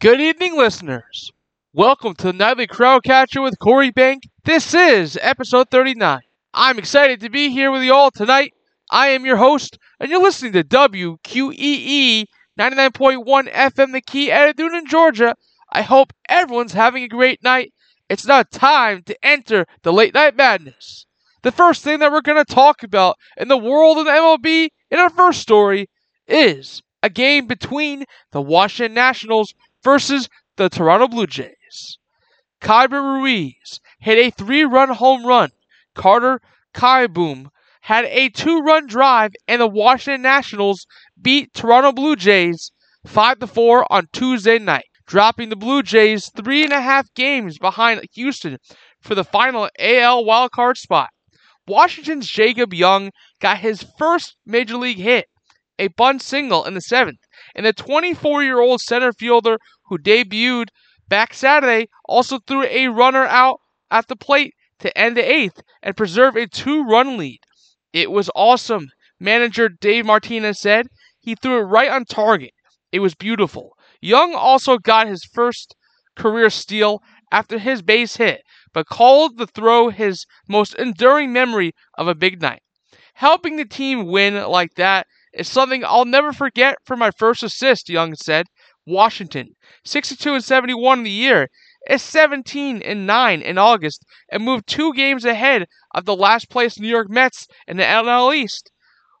Good evening, listeners. Welcome to the Nightly Crowd Catcher with Corey Bank. This is episode 39. I'm excited to be here with you all tonight. I am your host, and you're listening to WQEE 99.1 FM The Key at Newnan, Georgia. I hope everyone's having a great night. It's now time to enter the late night madness. The first thing that we're going to talk about in the world of the MLB in our first story is a game between the Washington Nationals versus the Toronto Blue Jays. Keibert Ruiz hit a three run home run. Carter Kieboom had a two run drive, and the Washington Nationals beat Toronto Blue Jays 5 4 on Tuesday night, dropping the Blue Jays three and a half games behind Houston for the final AL wildcard spot. Washington's Jacob Young got his first major league hit, a bunt single in the seventh, and the 24 year old center fielder who debuted back Saturday also threw a runner out at the plate to end the eighth and preserve a two run lead. It was awesome, manager Dave Martinez said. He threw it right on target. It was beautiful. Young also got his first career steal after his base hit, but called the throw his most enduring memory of a big night. Helping the team win like that is something I'll never forget for my first assist, Young said. Washington, 62 and 71 in the year, is 17 and 9 in August and moved two games ahead of the last place New York Mets in the NL East.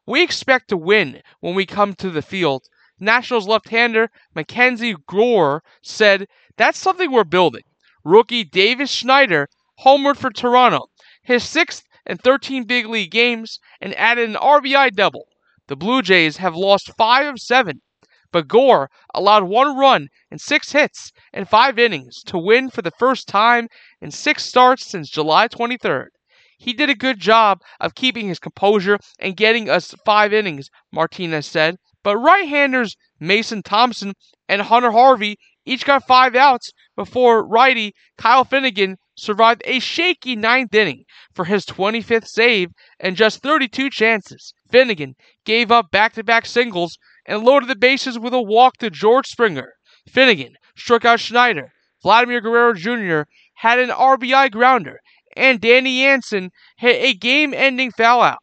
We expect to win when we come to the field. Nationals left-hander Mackenzie Gore said, "That's something we're building." Rookie Davis Schneider homered for Toronto, his sixth and 13 big league games, and added an RBI double. The Blue Jays have lost five of seven, but Gore allowed one run and six hits in five innings to win for the first time in six starts since July 23rd. He did a good job of keeping his composure and getting us five innings, Martinez said. But right handers Mason Thompson and Hunter Harvey each got five outs before righty Kyle Finnegan survived a shaky ninth inning for his 25th save and just 32 chances. Finnegan gave up back to back singles and loaded the bases with a walk to George Springer. Finnegan struck out Schneider. Vladimir Guerrero Jr. had an RBI grounder, and Danny Jansen hit a game ending foul out.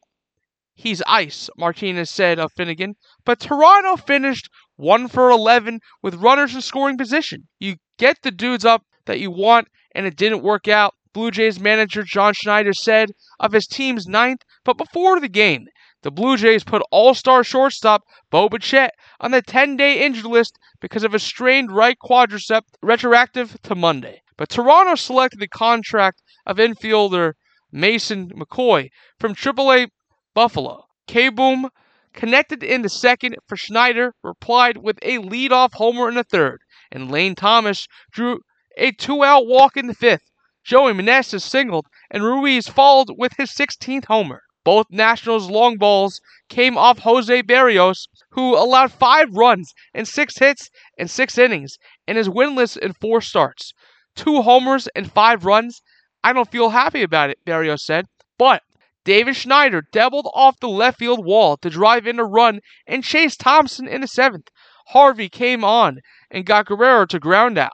He's ice, Martinez said of Finnegan, but Toronto finished 1 for 11 with runners in scoring position. You get the dudes up that you want, and it didn't work out. Blue Jays manager John Schneider said of his team's ninth, but before the game, the Blue Jays put all-star shortstop Bo Bichette on the 10-day injured list because of a strained right quadricep retroactive to Monday. But Toronto selected the contract of infielder Mason McCoy from AAA Buffalo. Kieboom connected in the second for Schneider, replied with a leadoff homer in the third, and Lane Thomas drew a two-out walk in the fifth. Joey Meneses singled, and Ruiz followed with his 16th homer. Both Nationals long balls came off Jose Berrios, who allowed five runs and six hits in six innings and is winless in four starts. Two homers and five runs. I don't feel happy about it, Berrios said. But David Schneider doubled off the left field wall to drive in a run and chase Thompson in the seventh. Harvey came on and got Guerrero to ground out.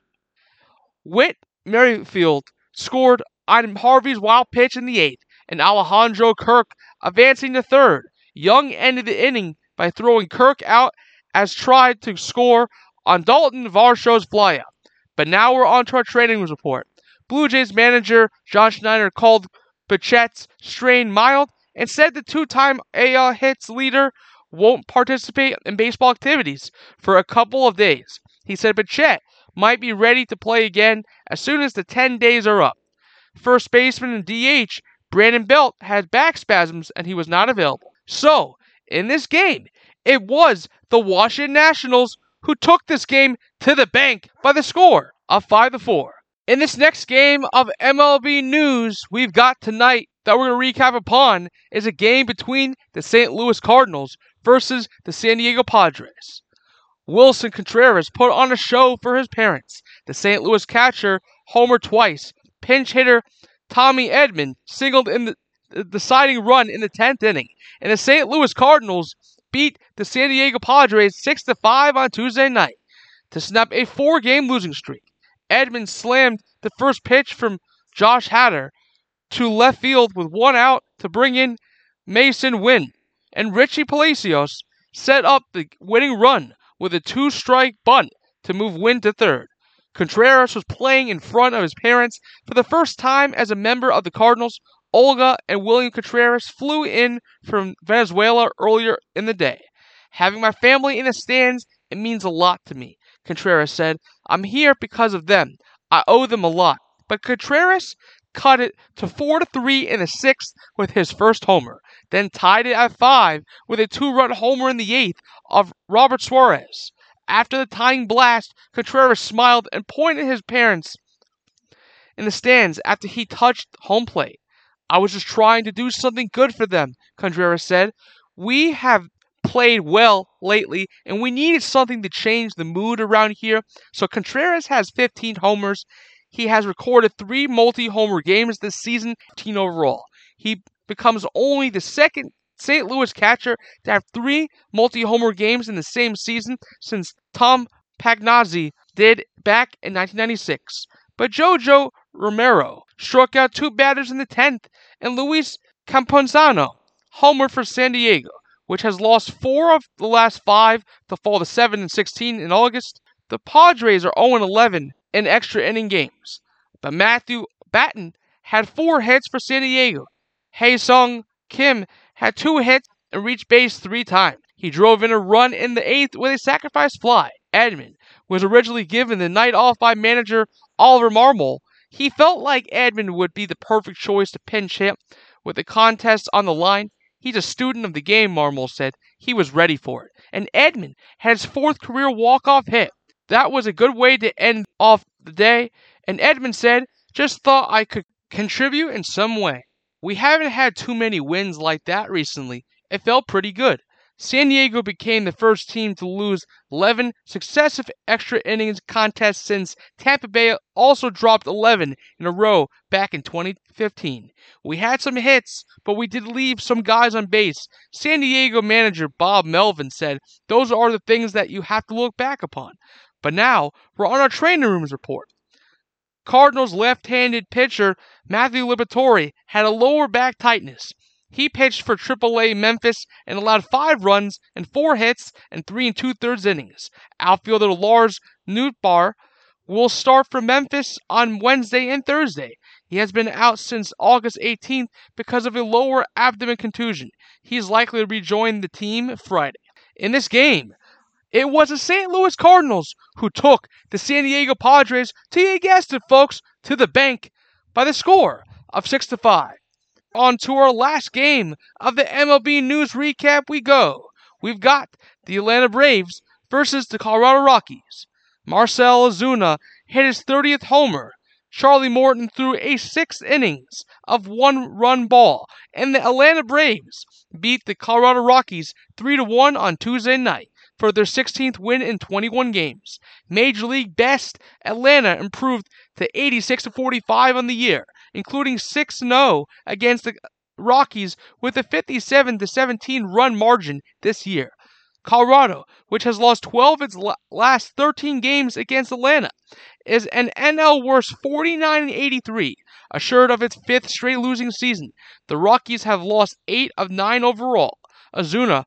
Whit Merrifield scored on Harvey's wild pitch in the eighth, and Alejandro Kirk advancing to third. Young ended the inning by throwing Kirk out as tried to score on Dalton Varsho's flyout. But now we're on to our training report. Blue Jays manager John Schneider called Bichette's strain mild and said the two-time AL hits leader won't participate in baseball activities for a couple of days. He said Bichette might be ready to play again as soon as the 10 days are up. First baseman and DH Brandon Belt had back spasms and he was not available. So, in this game, it was the Washington Nationals who took this game to the bank by the score of 5 to 4. In this next game of MLB news we've got tonight that we're going to recap upon is a game between the St. Louis Cardinals versus the San Diego Padres. Willson Contreras put on a show for his parents. The St. Louis catcher homer twice. Pinch hitter Tommy Edman singled in the, deciding run in the 10th inning. And the St. Louis Cardinals beat the San Diego Padres 6 to 5 on Tuesday night. to snap a four game losing streak. Edmond slammed the first pitch from Josh Hader to left field with one out to bring in Masyn Winn. And Richie Palacios set up the winning run with a two strike bunt to move Winn to third. Contreras was playing in front of his parents for the first time as a member of the Cardinals. Olga and William Contreras flew in from Venezuela earlier in the day. Having my family in the stands, it means a lot to me, Contreras said. I'm here because of them. I owe them a lot. But Contreras cut it to 4 to 3 in the sixth with his first homer, then tied it at 5 with a two run homer in the eighth of Robert Suarez. After the tying blast, Contreras smiled and pointed at his parents in the stands after he touched home plate. I was just trying to do something good for them, Contreras said. We have played well lately, and we needed something to change the mood around here. So Contreras has 15 homers. He has recorded three multi homer games this season, 18 overall. He becomes only the second St. Louis catcher to have three multi homer games in the same season since Tom Pagnozzi did back in 1996. But Jojo Romero struck out two batters in the 10th, and Luis Campusano homered for San Diego which has lost four of the last five to fall to 7 and 16 in August. The Padres are 0 11 in extra inning games. But Matthew Batten had four hits for San Diego. Ha-Seong Kim had two hits and reached base three times. He drove in a run in the eighth with a sacrifice fly. Edman was originally given the night off by manager Oliver Marmol. He felt like Edman would be the perfect choice to pinch hit with the contest on the line. He's a student of the game, Marmol said. He was ready for it. And Edman had his fourth career walk-off hit. That was a good way to end off the day. And Edman said, just thought I could contribute in some way. We haven't had too many wins like that recently. It felt pretty good. San Diego became the first team to lose 11 successive extra innings contests since Tampa Bay also dropped 11 in a row back in 2015. We had some hits, but we did leave some guys on base. San Diego manager Bob Melvin said those are the things that you have to look back upon. But now we're on our training rooms report. Cardinals left handed pitcher Matthew Liberatore had a lower back tightness. He pitched for AAA Memphis and allowed five runs and four hits and three and two thirds innings. Outfielder Lars Nootbaar will start for Memphis on Wednesday and Thursday. He has been out since August 18th because of a lower abdomen contusion. He is likely to rejoin the team Friday. In this game, it was the St. Louis Cardinals who took the San Diego Padres, to you guessed it, folks, to the bank by the score of 6 to 5. On to our last game of the MLB News Recap we go. We've got the Atlanta Braves versus the Colorado Rockies. Marcel Ozuna hit his 30th homer. Charlie Morton threw a six innings of one run ball, and the Atlanta Braves beat the Colorado Rockies 3 to 1 on Tuesday night for their 16th win in 21 games. Major League best, Atlanta improved to 86 45 on the year including 6 0 against the Rockies with a 57 17 run margin this year. Colorado, which has lost 12 of its last 13 games against Atlanta, is an NL worst 49 83, assured of its fifth straight losing season. The Rockies have lost 8 of 9 overall. Ozuna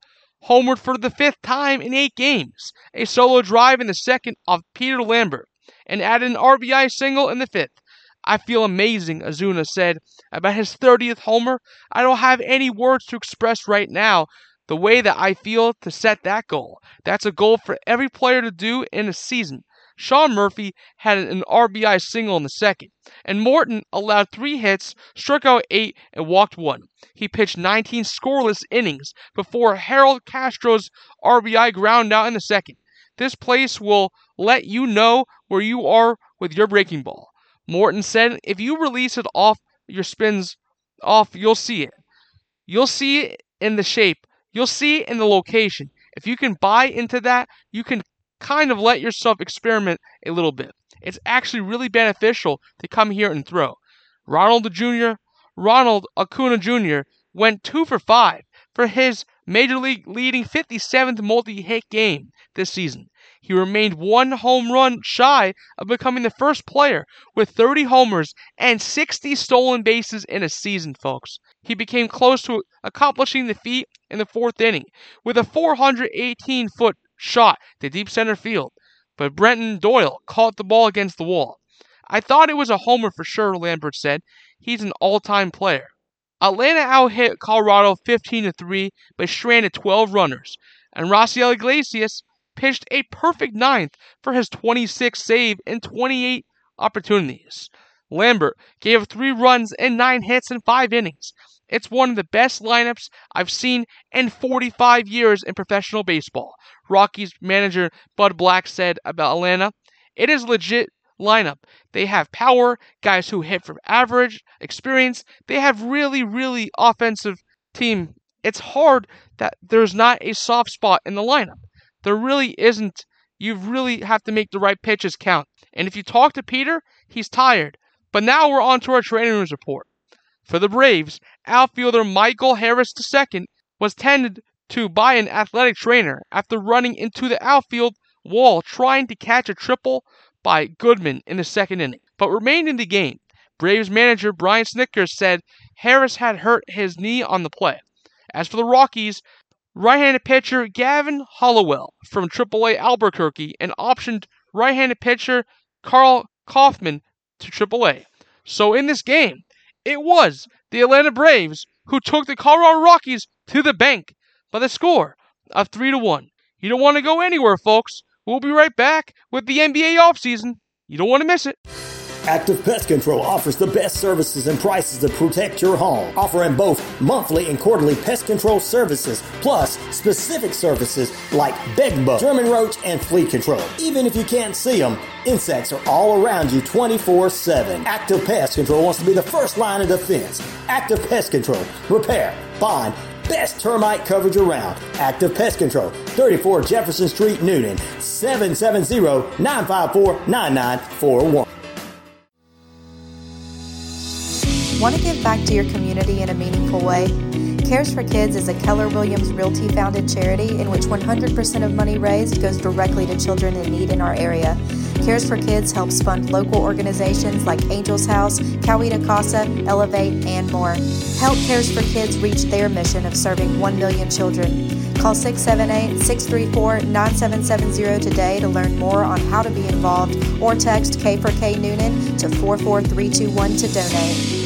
homered for the fifth time in 8 games, a solo drive in the second of Peter Lambert, and added an RBI single in the fifth. I feel amazing, Ozuna said about his 30th homer. I don't have any words to express right now the way that I feel to set that goal. That's a goal for every player to do in a season. Sean Murphy had an RBI single in the second, and Morton allowed three hits, struck out eight, and walked one. He pitched 19 scoreless innings before Harold Castro's RBI ground out in the second. This place will let you know where you are with your breaking ball. Morton said, if you release it off your spins off, you'll see it. You'll see it in the shape. You'll see it in the location. If you can buy into that, you can kind of let yourself experiment a little bit. It's actually really beneficial to come here and throw. Ronald Jr. Ronald Acuna Jr. went two for five for his major league leading 57th multi-hit game this season. he remained one home run shy of becoming the first player with 30 homers and 60 stolen bases in a season, folks. He became close to accomplishing the feat in the fourth inning with a 418 foot shot to deep center field, but Brenton Doyle caught the ball against the wall. I thought it was a homer for sure, Lambert said. He's an all time player. Atlanta out hit Colorado 15 3, but stranded 12 runners, and Raisel Iglesias pitched a perfect ninth for his 26th save in 28 opportunities. Lambert gave three runs and nine hits in five innings. It's one of the best lineups I've seen in 45 years in professional baseball. Rockies manager Bud Black said about Atlanta. It is legit lineup. They have power, guys who hit from average, experience. They have really, really offensive team. It's hard that there's not a soft spot in the lineup. There really isn't. You really have to make the right pitches count. And if you talk to Peter, he's tired. But now we're on to our training rooms report. For the Braves, outfielder Michael Harris II was tended to by an athletic trainer after running into the outfield wall trying to catch a triple by Goodman in the second inning, but remained in the game. Braves manager Brian Snitker said Harris had hurt his knee on the play. As for the Rockies, right-handed pitcher Gavin Hollowell from AAA Albuquerque and optioned right-handed pitcher Karl Kauffmann to AAA. So in this game, it was the Atlanta Braves who took the Colorado Rockies to the bank by the score of 3 to 1. You don't want to go anywhere, folks. We'll be right back with the NBA offseason. You don't want to miss it. Active Pest Control offers the best services and prices to protect your home, offering both monthly and quarterly pest control services, plus specific services like bedbug, German roach, and flea control. Even if you can't see them, insects are all around you 24 7. Active Pest Control wants to be the first line of defense. Active Pest Control, repair, bond, best termite coverage around. Active Pest Control, 34 Jefferson Street, Newnan, 770 954 9941. Want to give back to your community in a meaningful way? Cares for Kids is a Keller Williams Realty founded charity in which 100% of money raised goes directly to children in need in our area. Cares for Kids helps fund local organizations like Angels House, Coweta Casa, Elevate, and more. Help Cares for Kids reach their mission of serving 1 million children. Call 678 634 9770 today to learn more on how to be involved or text K for K Newnan to 44321 to donate.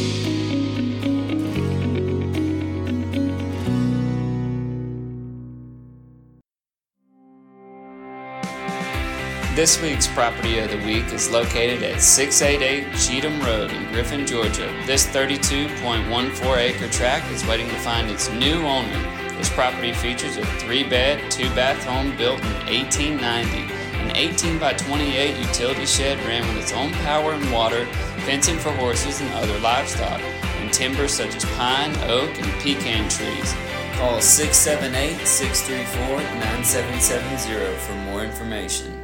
This week's property of the week is located at 688 Cheatham Road in Griffin, Georgia. This 32.14 acre tract is waiting to find its new owner. This property features a three bed, two bath home built in 1890. An 18 by 28 utility shed ran with its own power and water, fencing for horses and other livestock, and timber such as pine, oak, and pecan trees. Call 678 634 9770 for more information.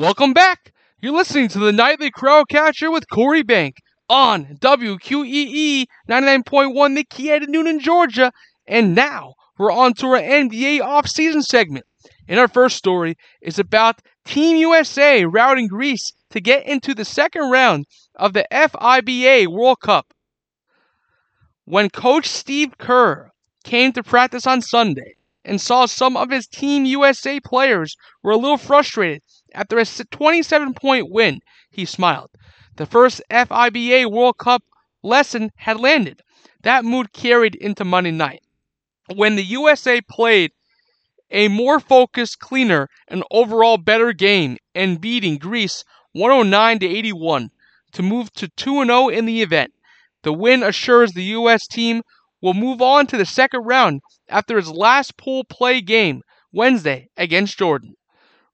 Welcome back. You're listening to the Nightly Crowd Catcher with Corey Bank on WQEE 99.1 The Key at Newnan, Georgia. And now we're on to our NBA offseason segment. And our first story is about Team USA routing Greece to get into the second round of the FIBA World Cup. When coach Steve Kerr came to practice on Sunday and saw some of his Team USA players were a little frustrated after a 27 point win, he smiled. The first FIBA World Cup lesson had landed. That mood carried into Monday night. When the USA played a more focused, cleaner, and overall better game and beating Greece 109 to 81 to move to 2 0 in the event. The win assures the US team will move on to the second round after its last pool play game Wednesday against Jordan.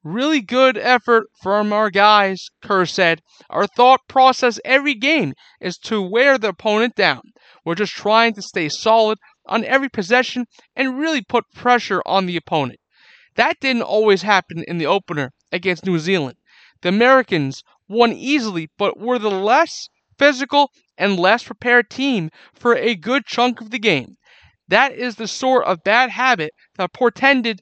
Really good effort from our guys, Kerr said. Our thought process every game is to wear the opponent down. We're just trying to stay solid on every possession and really put pressure on the opponent. That didn't always happen in the opener against New Zealand. The Americans won easily, but were the less physical and less prepared team for a good chunk of the game. That is the sort of bad habit that portended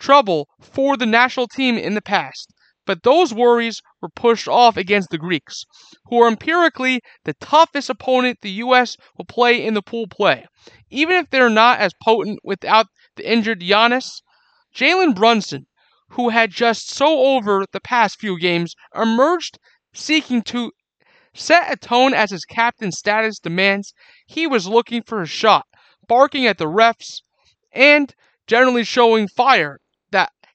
trouble for the national team in the past. But those worries were pushed off against the Greeks, who are empirically the toughest opponent the U.S. will play in the pool play. Even if they're not as potent without the injured Giannis, Jalen Brunson, who had just so over the past few games, emerged seeking to set a tone as his captain status demands. He was looking for a shot, barking at the refs, and generally showing fire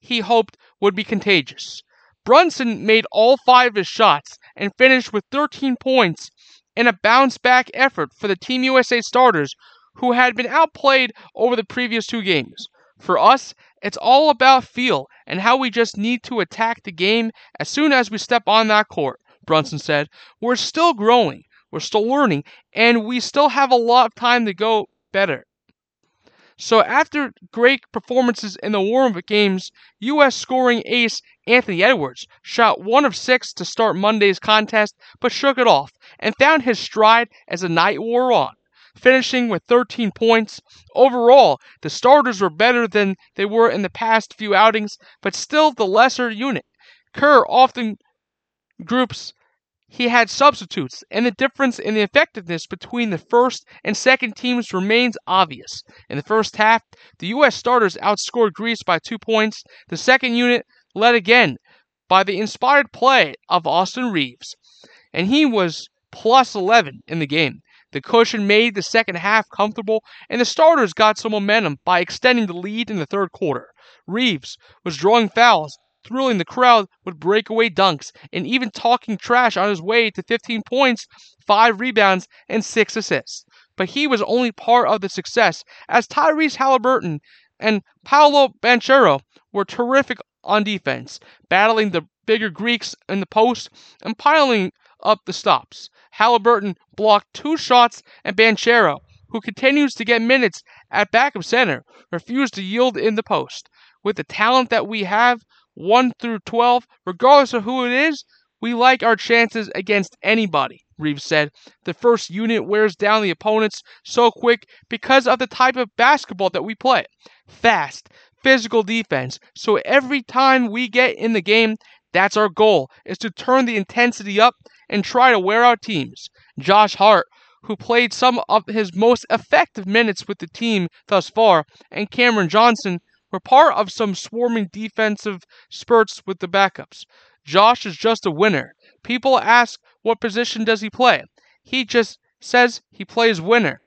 he hoped would be contagious. Brunson made all five of his shots and finished with 13 points in a bounce back effort for the Team USA starters who had been outplayed over the previous two games. For us, it's all about feel and how we just need to attack the game as soon as we step on that court, Brunson said. We're still growing, we're still learning, and we still have a lot of time to go better. So after great performances in the warm-up games, U.S. scoring ace Anthony Edwards shot one of six to start Monday's contest, but shook it off and found his stride as the night wore on, finishing with 13 points. Overall, the starters were better than they were in the past few outings, but still the lesser unit. Kerr often groups he had substitutes, and the difference in the effectiveness between the first and second teams remains obvious. In the first half, the U.S. starters outscored Greece by two points. The second unit led again by the inspired play of Austin Reaves, and he was plus 11 in the game. The cushion made the second half comfortable, and the starters got some momentum by extending the lead in the third quarter. Reaves was drawing fouls thrilling the crowd with breakaway dunks, and even talking trash on his way to 15 points, 5 rebounds, and 6 assists. But he was only part of the success, as Tyrese Haliburton and Paolo Banchero were terrific on defense, battling the bigger Greeks in the post and piling up the stops. Haliburton blocked two shots, and Banchero, who continues to get minutes at backup center, refused to yield in the post. With the talent that we have, 1 through 12, regardless of who it is, we like our chances against anybody, Reaves said. The first unit wears down the opponents so quick because of the type of basketball that we play. Fast, physical defense. So every time we get in the game, that's our goal, is to turn the intensity up and try to wear out teams. Josh Hart, who played some of his most effective minutes with the team thus far, and Cameron Johnson, were part of some swarming defensive spurts with the backups. Josh is just a winner. People ask what position does he play? He just says he plays winner,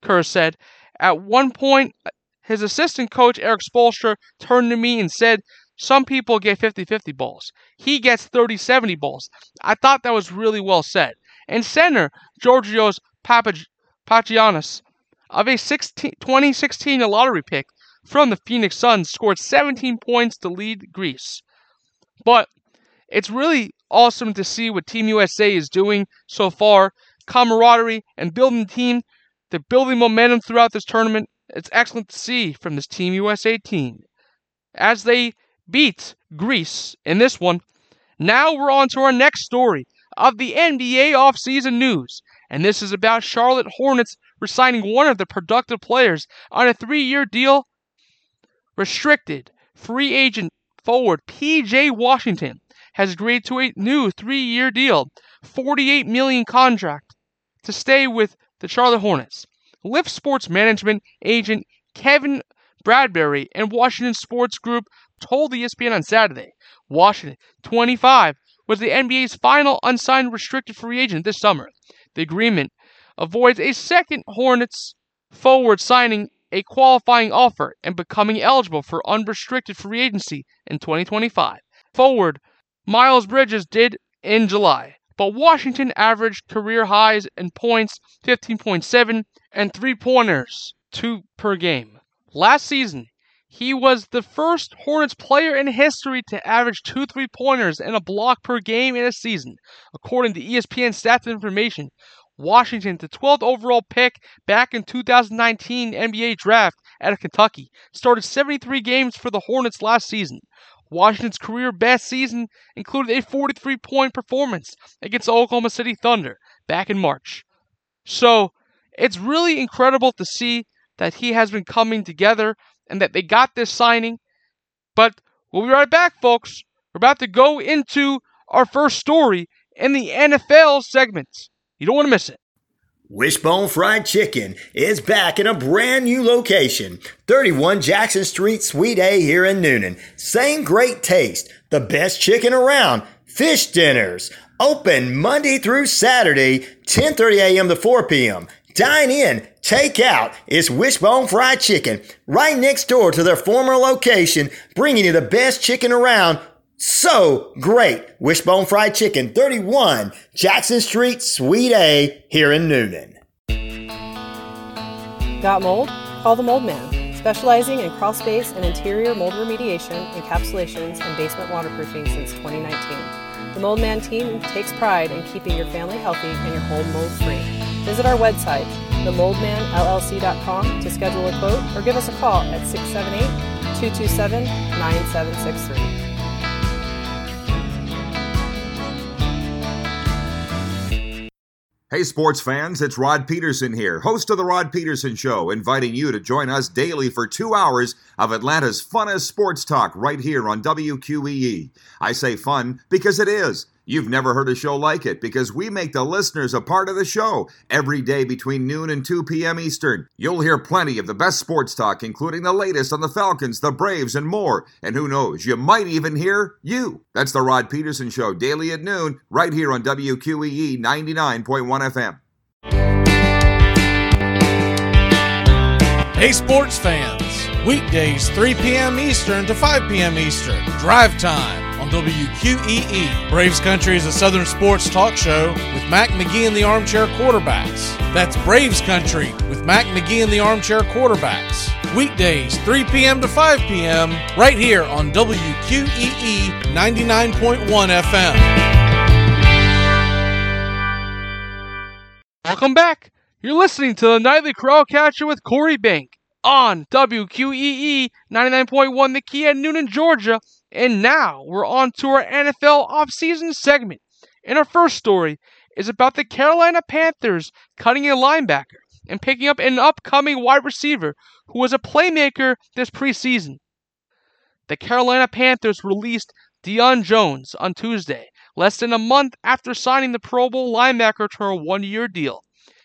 Kerr said. At one point, his assistant coach, Erik Spoelstra, turned to me and said, Some people get 50 50 balls. He gets 30 70 balls. I thought that was really well said. And center, Georgios Papagiannis, of a 16, 2016 lottery pick, from the Phoenix Suns scored 17 points to lead Greece. But it's really awesome to see what Team USA is doing so far. Camaraderie and building the team. They're building momentum throughout this tournament. It's excellent to see from this Team USA team. As they beat Greece in this one, now we're on to our next story of the NBA offseason news. And this is about Charlotte Hornets resigning one of the productive players on a three year deal restricted free agent forward PJ Washington has agreed to a new 3-year deal, 48 million contract to stay with the Charlotte Hornets. Lift Sports Management agent Kevin Bradbury and Washington Sports Group told ESPN on Saturday Washington, 25, was the NBA's final unsigned restricted free agent this summer. The agreement avoids a second Hornets forward signing a qualifying offer and becoming eligible for unrestricted free agency in 2025. Forward, Miles Bridges did in July, but Washington averaged career highs in points 15.7 and three pointers, two per game. Last season, he was the first Hornets player in history to average two three pointers and a block per game in a season, according to ESPN stats information. Washington, the 12th overall pick back in 2019 NBA draft out of Kentucky, started 73 games for the Hornets last season. Washington's career best season included a 43 point performance against the Oklahoma City Thunder back in March. So it's really incredible to see that he has been coming together and that they got this signing. But we'll be right back, folks. We're about to go into our first story in the NFL segment. You don't want to miss it. Wishbone Fried Chicken is back in a brand new location, 31 Jackson Street, Suite A here in Newnan. Same great taste, the best chicken around, fish dinners, open Monday through Saturday, 10:30 a.m. to 4 p.m. Dine in, take out. It's Wishbone Fried Chicken, right next door to their former location, bringing you the best chicken around so great. Wishbone Fried Chicken, 31 Jackson Street, Suite A, here in Newnan. Got mold? Call the Mold Man, specializing in crawl space and interior mold remediation, encapsulations, and basement waterproofing since 2019. The Mold Man team takes pride in keeping your family healthy and your home mold free. Visit our website, themoldmanllc.com, to schedule a quote or give us a call at 678 227 9763. Hey, sports fans, it's Rod Peterson here, host of The Rod Peterson Show, inviting you to join us daily for two hours of Atlanta's funnest sports talk right here on WQEE. I say fun because it is. You've never heard a show like it because we make the listeners a part of the show every day between noon and 2 p.m. Eastern. You'll hear plenty of the best sports talk, including the latest on the Falcons, the Braves, and more. And who knows, you might even hear you. That's the Rod Peterson Show, daily at noon, right here on WQEE 99.1 FM. Hey, sports fans. Weekdays, 3 p.m. Eastern to 5 p.m. Eastern. Drive time on WQEE. Braves Country is a Southern sports talk show with Mac McGee and the Armchair Quarterbacks. That's Braves Country with Mac McGee and the Armchair Quarterbacks. Weekdays, 3 p.m. to 5 p.m. right here on WQEE 99.1 FM. Welcome back. You're listening to the Nightly Crowd Catcher with Corey Bank on WQEE 99.1 The Key at Newnan, Georgia. And now we're on to our NFL offseason segment. And our first story is about the Carolina Panthers cutting a linebacker and picking up an upcoming wide receiver who was a playmaker this preseason. The Carolina Panthers released Deion Jones on Tuesday, less than a month after signing the Pro Bowl linebacker to a one year deal.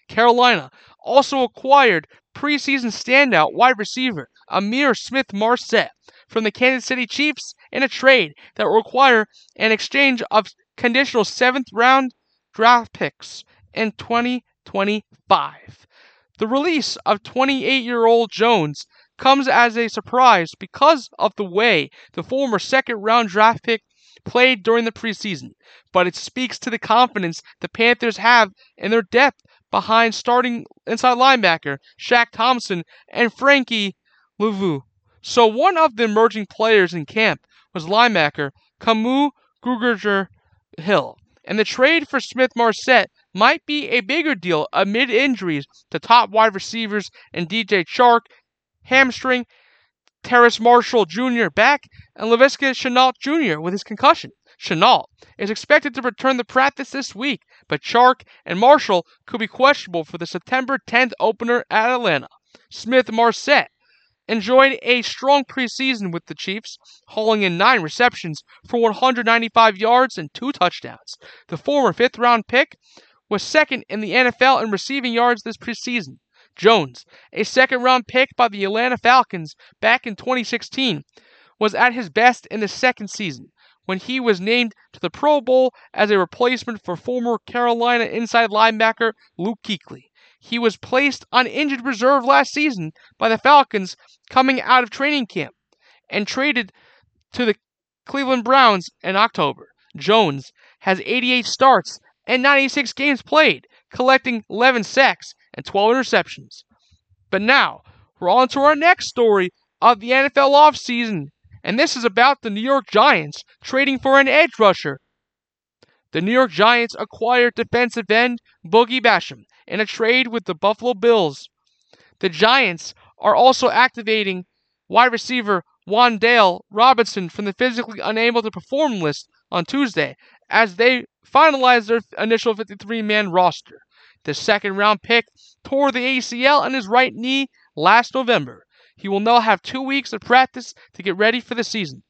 Carolina also acquired preseason standout wide receiver Ihmir Smith-Marsette from the Kansas City Chiefs in a trade that will require an exchange of conditional seventh round draft picks in 2025. The release of 28 year old Jones comes as a surprise because of the way the former second round draft pick played during the preseason, but it speaks to the confidence the Panthers have in their depth behind starting inside linebacker Shaq Thompson and Frankie Luvu. So one of the emerging players in camp was linebacker Kamu Grugier Hill. And the trade for Smith-Marsette might be a bigger deal amid injuries to top wide receivers and DJ Chark, hamstring, Terrace Marshall Jr. back, and Laviska Shenault Jr. with his concussion. Shenault is expected to return to practice this week, but Chark and Marshall could be questionable for the September 10th opener at Atlanta. Smith-Marsette enjoyed a strong preseason with the Chiefs, hauling in nine receptions for 195 yards and two touchdowns. The former fifth round pick was second in the NFL in receiving yards this preseason. Jones, a second round pick by the Atlanta Falcons back in 2016, was at his best in the second season when he was named to the Pro Bowl as a replacement for former Carolina inside linebacker Luke Kuechly. He was placed on injured reserve last season by the Falcons coming out of training camp and traded to the Cleveland Browns in October. Jones has 88 starts and 96 games played, collecting 11 sacks and 12 interceptions. But now, we're on to our next story of the NFL offseason, and this is about the New York Giants trading for an edge rusher. The New York Giants acquired defensive end Boogie Basham in a trade with the Buffalo Bills. The Giants are also activating wide receiver Wan'Dale Robinson from the physically unable to perform list on Tuesday as they finalize their initial 53 man roster. The second round pick tore the ACL in his right knee last November. He will now have two weeks of practice to get ready for the season.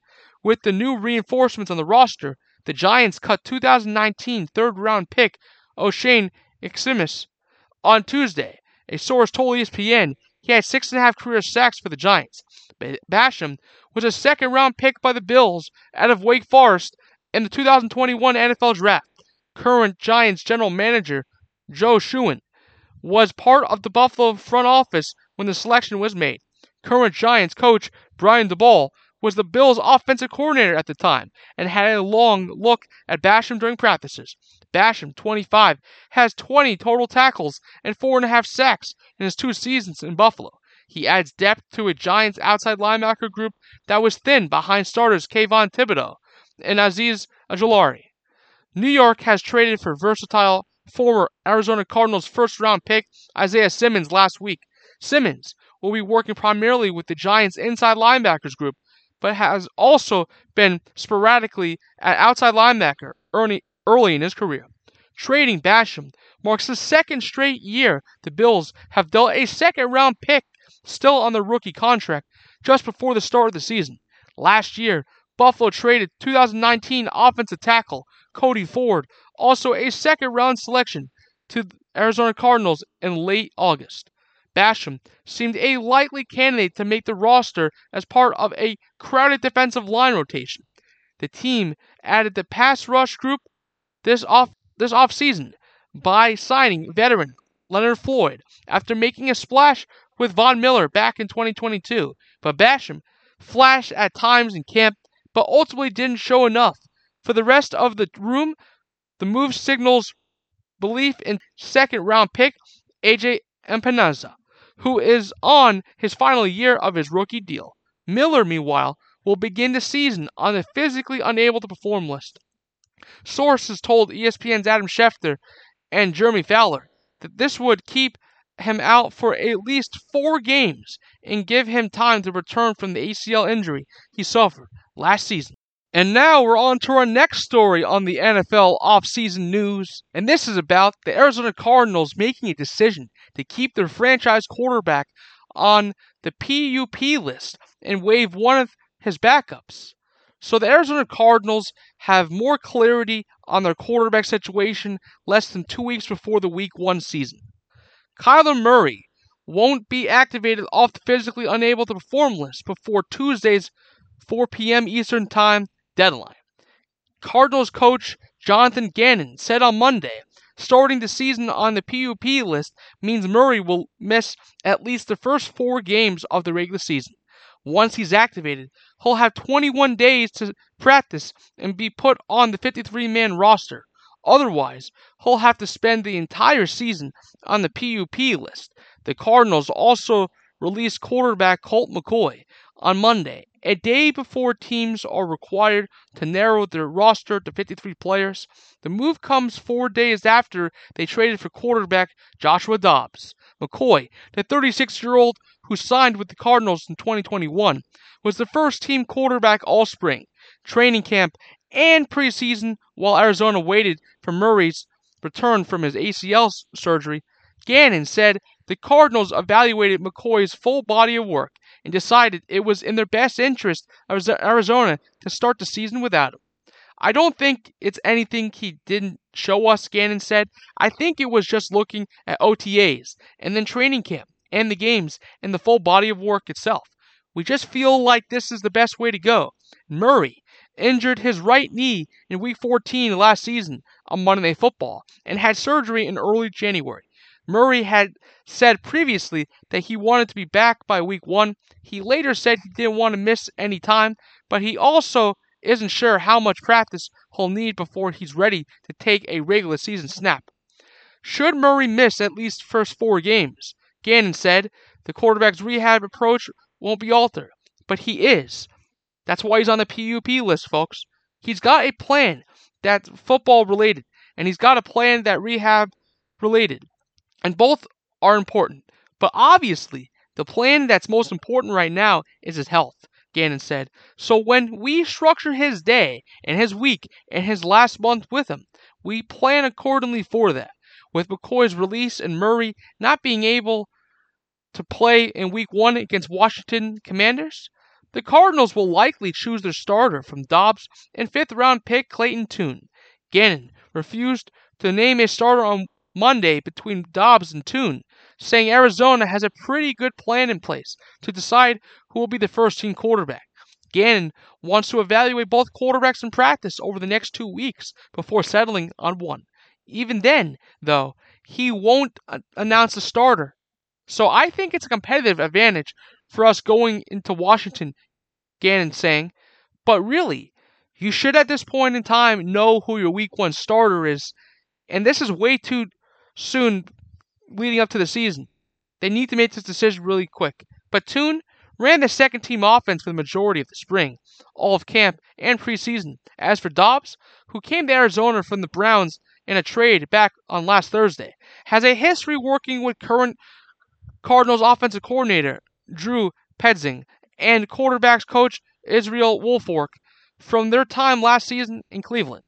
With the new reinforcements on the roster, the Giants cut 2019 third round pick Oshane Ximines on Tuesday. A source told ESPN he had six and a half career sacks for the Giants. Basham was a second round pick by the Bills out of Wake Forest in the 2021 NFL Draft. Current Giants general manager Joe Schoen was part of the Buffalo front office when the selection was made. Current Giants coach Brian Daboll was the Bills' offensive coordinator at the time and had a long look at Basham during practices. Basham, 25, has 20 total tackles and four and a half sacks in his two seasons in Buffalo. He adds depth to a Giants outside linebacker group that was thin behind starters Kayvon Thibodeaux and Azeez Ojulari. New York has traded for versatile former Arizona Cardinals first round pick Isaiah Simmons last week. Simmons will be working primarily with the Giants inside linebackers group but has also been sporadically at outside linebacker early, in his career. Trading Basham marks the second straight year the Bills have dealt a second round pick still on the rookie contract just before the start of the season. Last year, Buffalo traded 2019 offensive tackle Cody Ford, also a second round selection, to the Arizona Cardinals in late August. Basham seemed a likely candidate to make the roster as part of a crowded defensive line rotation. The team added the pass rush group this off this offseason by signing veteran Leonard Floyd after making a splash with Von Miller back in 2022. But Basham flashed at times in camp, but ultimately didn't show enough. For the rest of the room, the move signals belief in second round pick AJ Epenesa who is on his final year of his rookie deal. Miller, meanwhile, will begin the season on the physically unable to perform list. Sources told ESPN's Adam Schefter and Jeremy Fowler that this would keep him out for at least four games and give him time to return from the ACL injury he suffered last season. And now we're on to our next story on the NFL offseason news. And this is about the Arizona Cardinals making a decision to keep their franchise quarterback on the PUP list and waive one of his backups. So the Arizona Cardinals have more clarity on their quarterback situation less than two weeks before the Week 1 season. Kyler Murray won't be activated off the physically unable to perform list before Tuesday's 4 p.m. Eastern Time deadline. Cardinals coach Jonathan Gannon said on Monday starting the season on the PUP list means Murray will miss at least the first four games of the regular season. Once he's activated, he'll have 21 days to practice and be put on the 53 man roster. Otherwise, he'll have to spend the entire season on the PUP list. The Cardinals also released quarterback Colt McCoy on Monday a day before teams are required to narrow their roster to 53 players. The move comes four days after they traded for quarterback Joshua Dobbs. McCoy, the 36 year old who signed with the Cardinals in 2021, was the first team quarterback all spring, training camp, and preseason while Arizona waited for Murray's return from his ACL surgery. Gannon said the Cardinals evaluated McCoy's full body of work and decided it was in their best interest of Arizona to start the season without him. I don't think it's anything he didn't show us, Gannon said. I think it was just looking at OTAs and then training camp and the games and the full body of work itself. We just feel like this is the best way to go. Murray injured his right knee in week 14 last season on Monday Night Football and had surgery in early January. Murray had said previously that he wanted to be back by week one. He later said he didn't want to miss any time, but he also isn't sure how much practice he'll need before he's ready to take a regular season snap. Should Murray miss at least first four games, Gannon said the quarterback's rehab approach won't be altered, but he is. That's why he's on the PUP list, folks. He's got a plan that's football related, and he's got a plan that rehab related. And both are important. But obviously, the plan that's most important right now is his health, Gannon said. So when we structure his day and his week and his last month with him, we plan accordingly for that. With McCoy's release and Murray not being able to play in week one against Washington Commanders, the Cardinals will likely choose their starter from Dobbs and fifth round pick Clayton Tune. Gannon refused to name a starter on Monday between Dobbs and Tune, saying Arizona has a pretty good plan in place to decide who will be the first team quarterback. Gannon wants to evaluate both quarterbacks in practice over the next two weeks before settling on one. Even then, though, he won't announce a starter. So I think it's a competitive advantage for us going into Washington, Gannon saying. But really, you should at this point in time know who your week one starter is. And this is way too soon leading up to the season. They need to make this decision really quick. Tune ran the second team offense for the majority of the spring, all of camp, and preseason. As for Dobbs, who came to Arizona from the Browns in a trade back on last Thursday, has a history working with current Cardinals offensive coordinator Drew Petzing and quarterbacks coach Israel Woolfork from their time last season in Cleveland.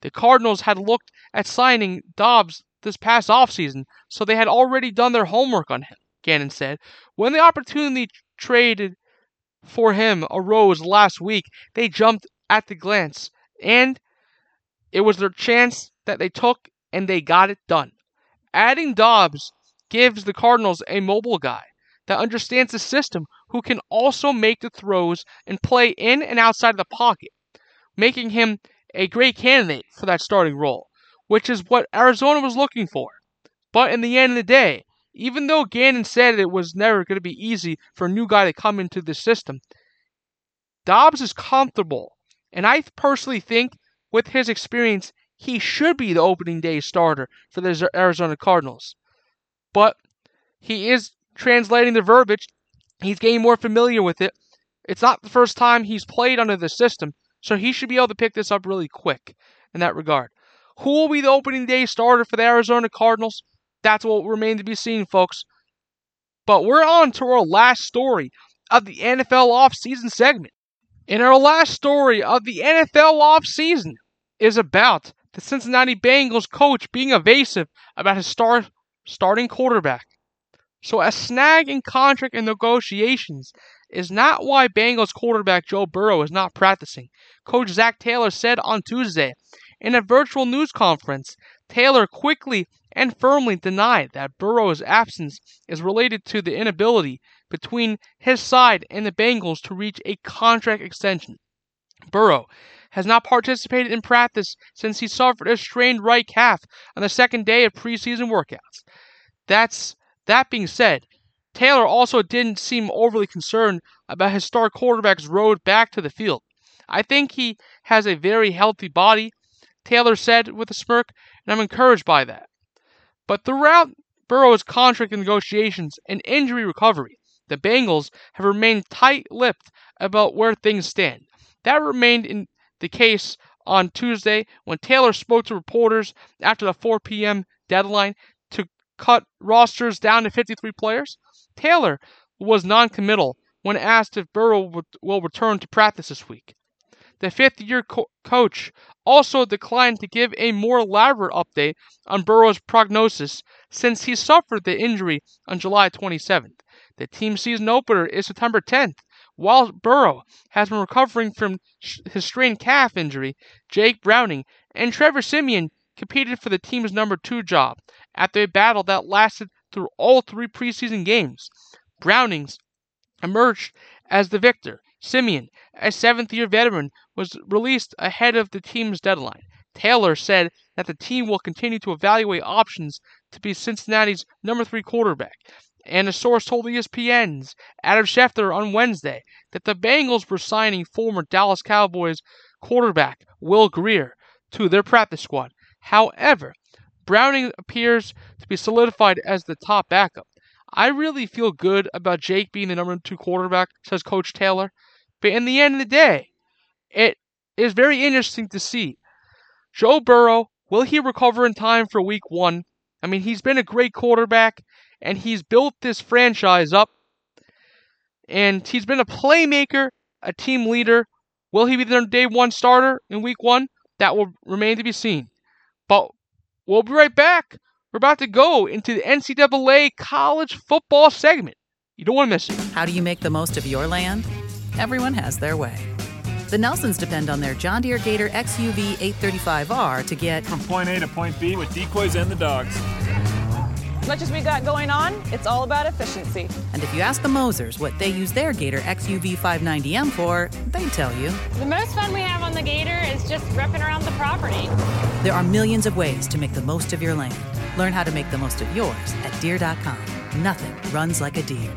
The Cardinals had looked at signing Dobbs this past offseason, so they had already done their homework on him, Gannon said. When the opportunity traded for him arose last week, they jumped at the glance, and it was their chance that they took, and they got it done. Adding Dobbs gives the Cardinals a mobile guy that understands the system who can also make the throws and play in and outside of the pocket, making him a great candidate for that starting role, which is what Arizona was looking for. But in the end of the day, even though Gannon said it was never going to be easy for a new guy to come into the system, Dobbs is comfortable. And I personally think with his experience, he should be the opening day starter for the Arizona Cardinals. But he is translating the verbiage. He's getting more familiar with it. It's not the first time he's played under the system, so he should be able to pick this up really quick in that regard. Who will be the opening day starter for the Arizona Cardinals? That's what will remain to be seen, folks. But we're on to our last story of the NFL offseason segment. And our last story of the NFL offseason is about the Cincinnati Bengals coach being evasive about his star starting quarterback. So a snag in contract and negotiations is not why Bengals quarterback Joe Burrow is not practicing. Coach Zac Taylor said on Tuesday in a virtual news conference, Taylor quickly and firmly denied that Burrow's absence is related to the inability between his side and the Bengals to reach a contract extension. Burrow has not participated in practice since he suffered a strained right calf on the second day of preseason workouts. That's that being said, Taylor also didn't seem overly concerned about his star quarterback's road back to the field. I think he has a very healthy body, Taylor said with a smirk, and I'm encouraged by that. But throughout Burrow's contract negotiations and injury recovery, the Bengals have remained tight lipped about where things stand. That remained in the case on Tuesday when Taylor spoke to reporters after the 4 p.m. deadline to cut rosters down to 53 players. Taylor was non committal when asked if Burrow will return to practice this week. The fifth year co- coach also declined to give a more elaborate update on Burrow's prognosis since he suffered the injury on July 27th. The team season opener is September 10th. While Burrow has been recovering from his strained calf injury, Jake Browning and Trevor Siemian competed for the team's number two job after a battle that lasted through all three preseason games. Brownings emerged as the victor, Siemian, a seventh year veteran, was released ahead of the team's deadline. Taylor said that the team will continue to evaluate options to be Cincinnati's number three quarterback. And a source told ESPN's Adam Schefter on Wednesday that the Bengals were signing former Dallas Cowboys quarterback Will Grier to their practice squad. However, Browning appears to be solidified as the top backup. I really feel good about Jake being the number two quarterback, says Coach Taylor. But in the end of the day, it is very interesting to see. Joe Burrow, will he recover in time for week one? I mean, he's been a great quarterback, and he's built this franchise up. And he's been a playmaker, a team leader. Will he be the day one starter in week one? That will remain to be seen. But we'll be right back. We're about to go into the NCAA college football segment You don't want to miss it. How do you make the most of your land? Everyone has their way. The Nelsons depend on their John Deere Gator XUV 835R to get from point A to point B with decoys and the dogs. As much as we got going on, it's all about efficiency. And if you ask the Mosers what they use their Gator XUV 590M for, they tell you. The most fun we have on the Gator is just ripping around the property. There are millions of ways to make the most of your land. Learn how to make the most of yours at deere.com. Nothing runs like a Deere.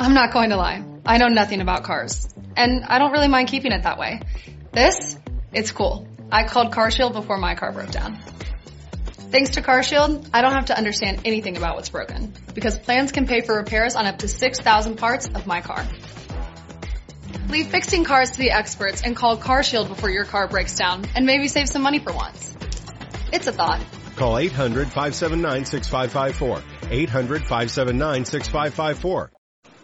I'm not going to lie. I know nothing about cars. And I don't really mind keeping it that way. This, it's cool. I called CarShield before my car broke down. Thanks to CarShield, I don't have to understand anything about what's broken because plans can pay for repairs on up to 6,000 parts of my car. Leave fixing cars to the experts and call CarShield before your car breaks down and maybe save some money for once. It's a thought. Call 800 579 6554. 800 579 6554.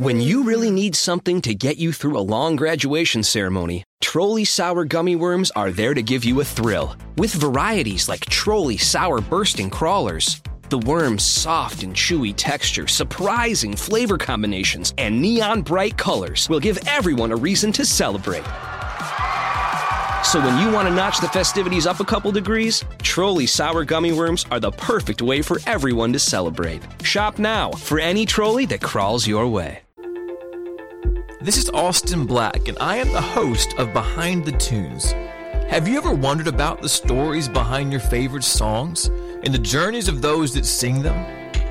When you really need something to get you through a long graduation ceremony, Trolli Sour Gummy Worms are there to give you a thrill. With varieties like Trolli Sour Bursting Crawlers, the worm's soft and chewy texture, surprising flavor combinations, and neon bright colors will give everyone a reason to celebrate. So when you want to notch the festivities up a couple degrees, Trolli Sour Gummy Worms are the perfect way for everyone to celebrate. Shop now for any Trolli that crawls your way. This is Austin Black, and I am the host of Behind the Tunes. Have you ever wondered about the stories behind your favorite songs and the journeys of those that sing them?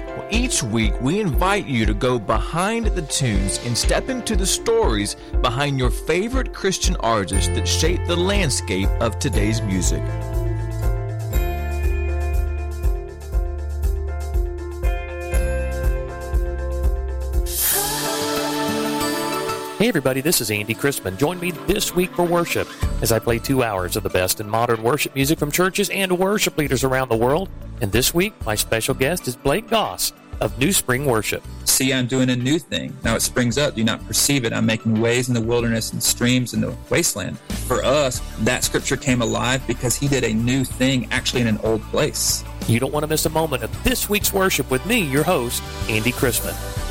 Well, each week, we invite you to go behind the tunes and step into the stories behind your favorite Christian artists that shape the landscape of today's music. Hey everybody, this is Andy Chrisman. Join me this week for worship as I play two hours of the best in modern worship music from churches and worship leaders around the world. And this week, my special guest is Blake Goss of New Spring Worship. See, I'm doing a new thing. Now it springs up. Do you not perceive it? I'm making ways in the wilderness and streams in the wasteland. For us, that scripture came alive because he did a new thing actually in an old place. You don't want to miss a moment of this week's worship with me, your host, Andy Chrisman.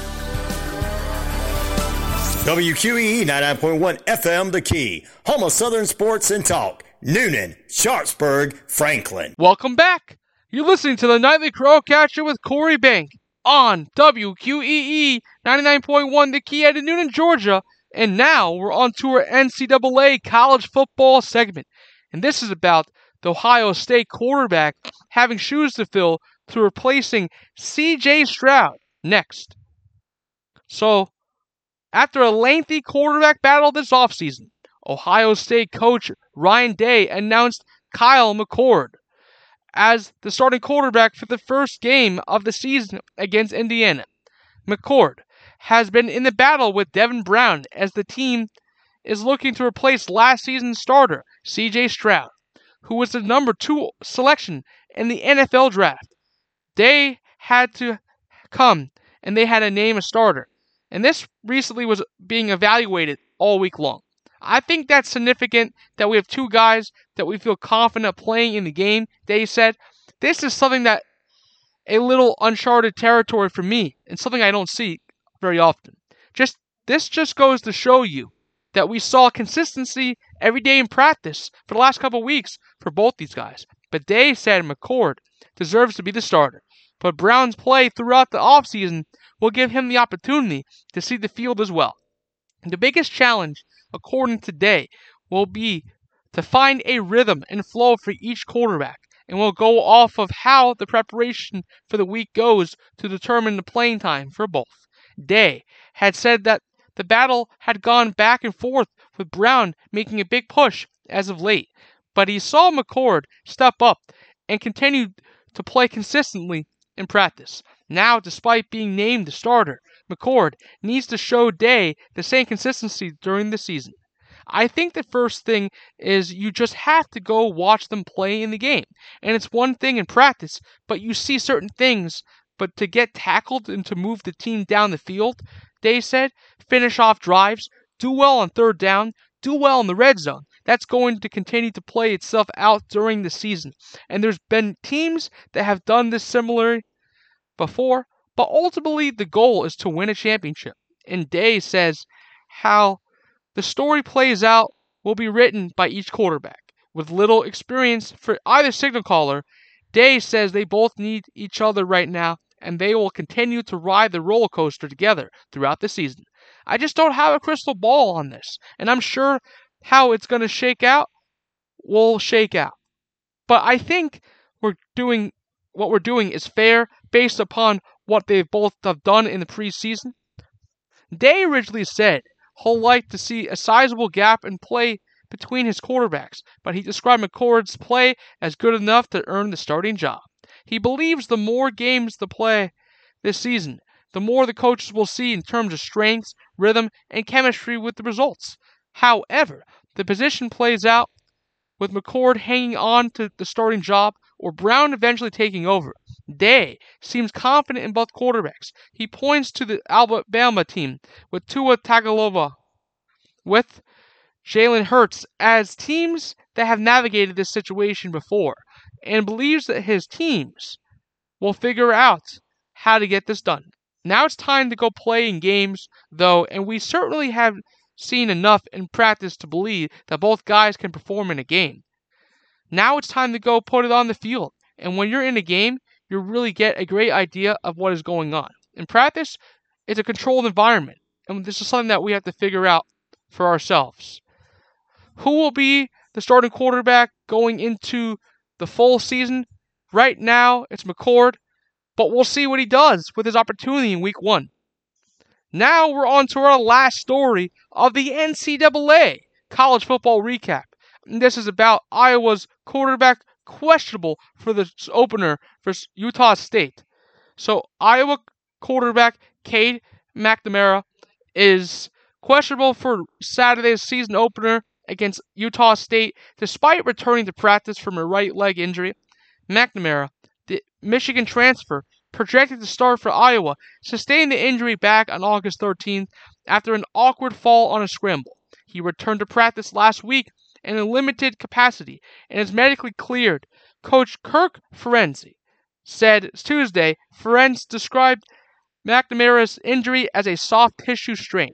WQEE 99.1 FM The Key, home of Southern Sports and Talk. Newnan, Sharpsburg, Franklin. Welcome back. You're listening to the Nightly Crow Catcher with Corey Bank on WQEE 99.1 The Key out of Newnan, Georgia. And now we're on to our NCAA college football segment. And this is about the Ohio State quarterback having shoes to fill to replacing CJ Stroud next. So, after a lengthy quarterback battle this offseason, Ohio State coach Ryan Day announced Kyle McCord as the starting quarterback for the first game of the season against Indiana. McCord has been in the battle with Devin Brown as the team is looking to replace last season's starter, CJ Stroud, who was the number two selection in the NFL draft. They had to come and they had to name a starter. And this recently was being evaluated all week long. I think that's significant that we have two guys that we feel confident playing in the game. They said this is something that a little uncharted territory for me and something I don't see very often. Just this just goes to show you that we saw consistency every day in practice for the last couple weeks for both these guys. But they said McCord deserves to be the starter. But Brown's play throughout the offseason will give him the opportunity to see the field as well. The biggest challenge, according to Day, will be to find a rhythm and flow for each quarterback, and will go off of how the preparation for the week goes to determine the playing time for both. Day had said that the battle had gone back and forth with Brown making a big push as of late, but he saw McCord step up and continue to play consistently in practice. Now, despite being named the starter, McCord needs to show Day the same consistency during the season. I think the first thing is you just have to go watch them play in the game. And it's one thing in practice, but you see certain things. But to get tackled and to move the team down the field, they said, finish off drives, do well on third down, do well in the red zone. That's going to continue to play itself out during the season. And there's been teams that have done this similar before, but ultimately the goal is to win a championship. And Day says how the story plays out will be written by each quarterback. With little experience for either signal caller, Day says they both need each other right now and they will continue to ride the roller coaster together throughout the season. I just don't have a crystal ball on this, and I'm sure how it's going to shake out will shake out. But I think we're doing what we're doing is fair based upon what they've both have done in the preseason. Day originally said he'll like to see a sizable gap in play between his quarterbacks, but he described McCord's play as good enough to earn the starting job. He believes the more games to play this season, the more the coaches will see in terms of strengths, rhythm, and chemistry with the results. However, the position plays out with McCord hanging on to the starting job or Brown eventually taking over. Day seems confident in both quarterbacks. He points to the Alabama team with Tua Tagovailoa, with Jalen Hurts as teams that have navigated this situation before, and believes that his teams will figure out how to get this done. Now it's time to go play in games, though, and we certainly have seen enough in practice to believe that both guys can perform in a game. Now it's time to go put it on the field. And when you're in a game, you really get a great idea of what is going on. In practice, it's a controlled environment. And this is something that we have to figure out for ourselves. Who will be the starting quarterback going into the full season? Right now, it's McCord, but we'll see what he does with his opportunity in week one. Now we're on to our last story of the NCAA college football recap. This is about Iowa's quarterback questionable for the opener for Utah State. So Iowa quarterback Cade McNamara is questionable for Saturday's season opener against Utah State despite returning to practice from a right leg injury. McNamara, the Michigan transfer, projected to start for Iowa, sustained the injury back on August 13th after an awkward fall on a scramble. He returned to practice last week in a limited capacity and is medically cleared. Coach Kirk Ferentz said Tuesday Ferentz described McNamara's injury as a soft tissue strain.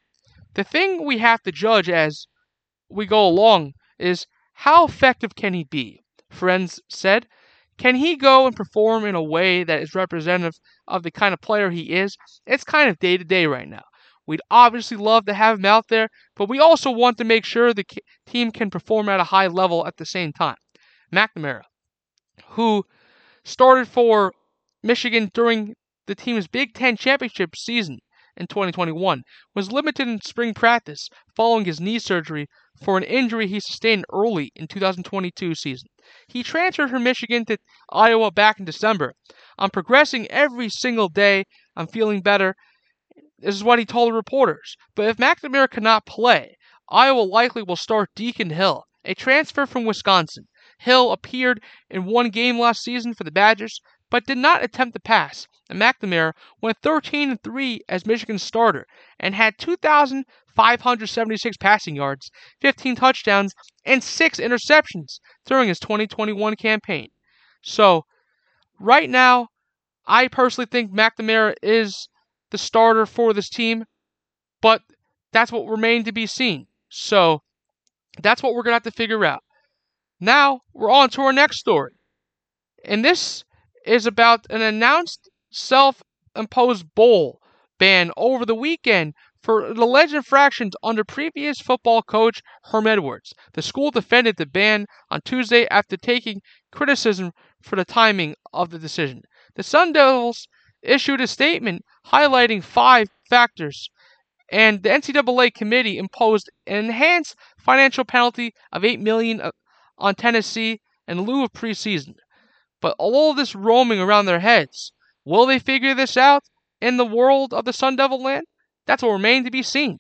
The thing we have to judge as we go along is how effective can he be? Ferentz said. Can he go and perform in a way that is representative of the kind of player he is? It's kind of day to day right now. We'd obviously love to have him out there, but we also want to make sure the team can perform at a high level at the same time. McNamara, who started for Michigan during the team's Big Ten championship season in 2021, was limited in spring practice following his knee surgery for an injury he sustained early in 2022 season. He transferred from Michigan to Iowa back in December. I'm progressing every single day. I'm feeling better. This is what he told the reporters. But if McNamara cannot play, Iowa likely will start Deacon Hill, a transfer from Wisconsin. Hill appeared in one game last season for the Badgers, but did not attempt to pass. And McNamara went 13 3 as Michigan's starter and had 2,576 passing yards, 15 touchdowns, and 6 interceptions during his 2021 campaign. So, right now, I personally think McNamara is the starter for this team, but that's what remained to be seen. So, that's what we're going to have to figure out. Now, we're on to our next story. And this is about an announced self imposed bowl ban over the weekend for the alleged infractions under previous football coach Herm Edwards. The school defended the ban on Tuesday after taking criticism for the timing of the decision. The Sun Devils issued a statement highlighting five factors, and the NCAA committee imposed an enhanced financial penalty of eight million uh, on Tennessee in lieu of preseason. But all this roaming around their heads, will they figure this out in the world of the Sun Devil land? That's what remains to be seen.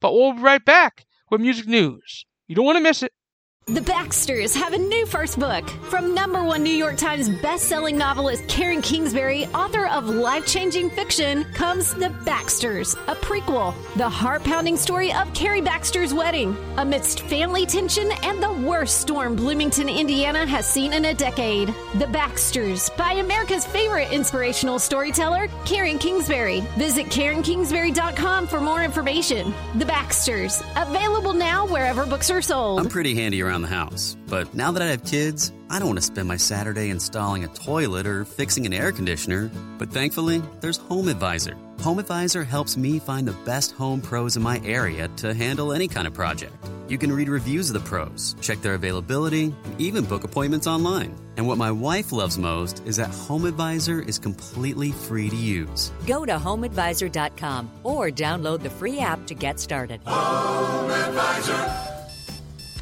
But we'll be right back with music news. You don't want to miss it. The Baxters have a new first book. From number one New York Times best-selling novelist Karen Kingsbury, author of life-changing fiction, comes The Baxters, a prequel. The heart-pounding story of Carrie Baxter's wedding. Amidst family tension and the worst storm Bloomington, Indiana has seen in a decade. The Baxters, by America's favorite inspirational storyteller, Karen Kingsbury. Visit KarenKingsbury.com for more information. The Baxters, available now wherever books are sold. I'm pretty handy around the house, but now that I have kids, I don't want to spend my Saturday installing a toilet or fixing an air conditioner. But thankfully, there's Home Advisor. Home Advisor helps me find the best home pros in my area to handle any kind of project. You can read reviews of the pros, check their availability, and even book appointments online. And what my wife loves most is that Home Advisor is completely free to use. Go to homeadvisor.com or download the free app to get started. Home Advisor.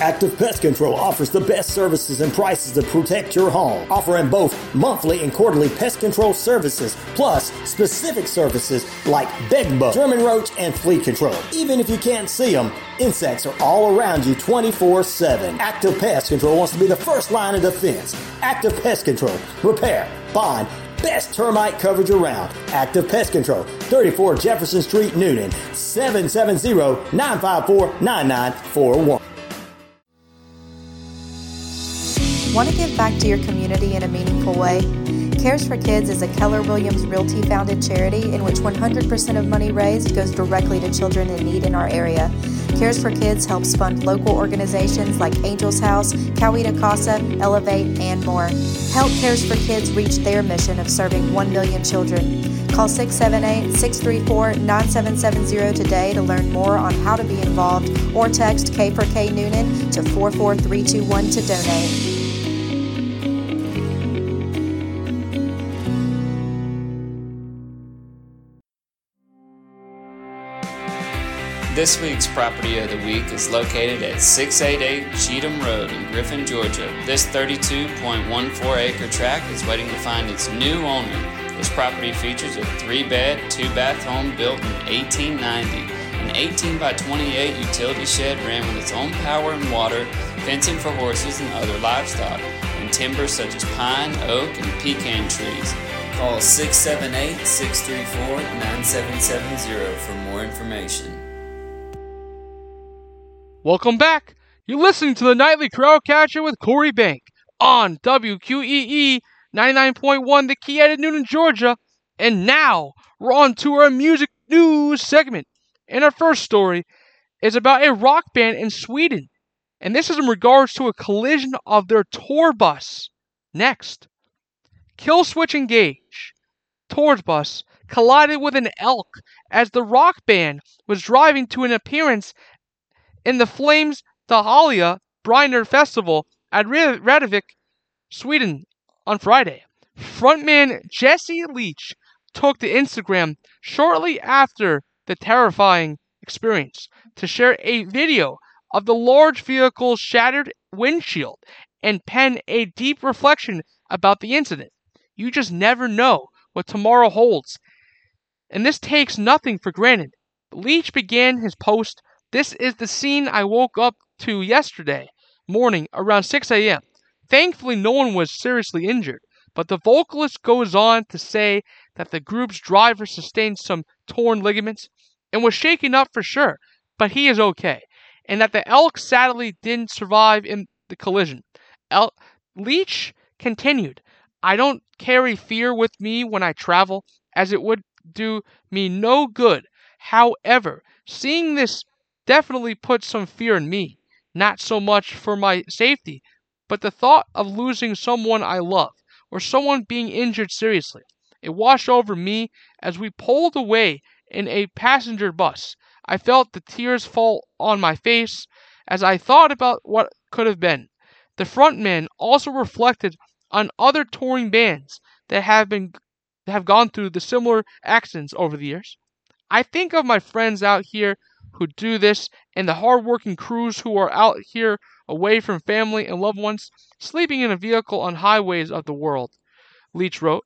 Active Pest Control offers the best services and prices to protect your home, offering both monthly and quarterly pest control services, plus specific services like bed bug, German roach, and flea control. Even if you can't see them, insects are all around you 24 7. Active Pest Control wants to be the first line of defense. Active Pest Control, repair, bond, best termite coverage around. Active Pest Control, 34 Jefferson Street, Newton, 770 954 9941. Want to give back to your community in a meaningful way? Cares for Kids is a Keller Williams Realty founded charity in which 100% of money raised goes directly to children in need in our area. Cares for Kids helps fund local organizations like Angels House, Coweta Casa, Elevate, and more. Help Cares for Kids reach their mission of serving 1 million children. Call 678 634 9770 today to learn more on how to be involved or text K for K Newnan to 44321 to donate. This week's property of the week is located at 688 Cheatham Road in Griffin, Georgia. This 32.14 acre tract is waiting to find its new owner. This property features a three bed, two bath home built in 1890. An 18 by 28 utility shed ran with its own power and water, fencing for horses and other livestock, and timber such as pine, oak, and pecan trees. Call 678 634 9770 for more information. Welcome back. You're listening to the Nightly Crowd Catcher with Corey Bank on WQEE 99.1, the key at Newnan, Georgia. And now we're on to our music news segment. And our first story is about a rock band in Sweden. And this is in regards to a collision of their tour bus. Next, Killswitch Engage tour bus collided with an elk as the rock band was driving to an appearance in the Flames Dalhalla Brinner Festival at Rättvik, Sweden on Friday. Frontman Jesse Leach took to Instagram shortly after the terrifying experience. to share a video of the large vehicle's shattered windshield and pen a deep reflection about the incident. You just never know what tomorrow holds. And this takes nothing for granted. Leach began his post This is the scene I woke up to yesterday morning around 6 a.m. Thankfully, no one was seriously injured, but the vocalist goes on to say that the group's driver sustained some torn ligaments and was shaken up for sure, but he is okay, and that the elk sadly didn't survive in the collision. El- Leach continued, I don't carry fear with me when I travel, as it would do me no good. However, seeing this definitely put some fear in me, not so much for my safety, but the thought of losing someone I love, or someone being injured seriously. It washed over me as we pulled away in a passenger bus. I felt the tears fall on my face as I thought about what could have been. The frontman also reflected on other touring bands that have been have gone through the similar accidents over the years. I think of my friends out here who do this and the hardworking crews who are out here away from family and loved ones, sleeping in a vehicle on highways of the world. Leach wrote,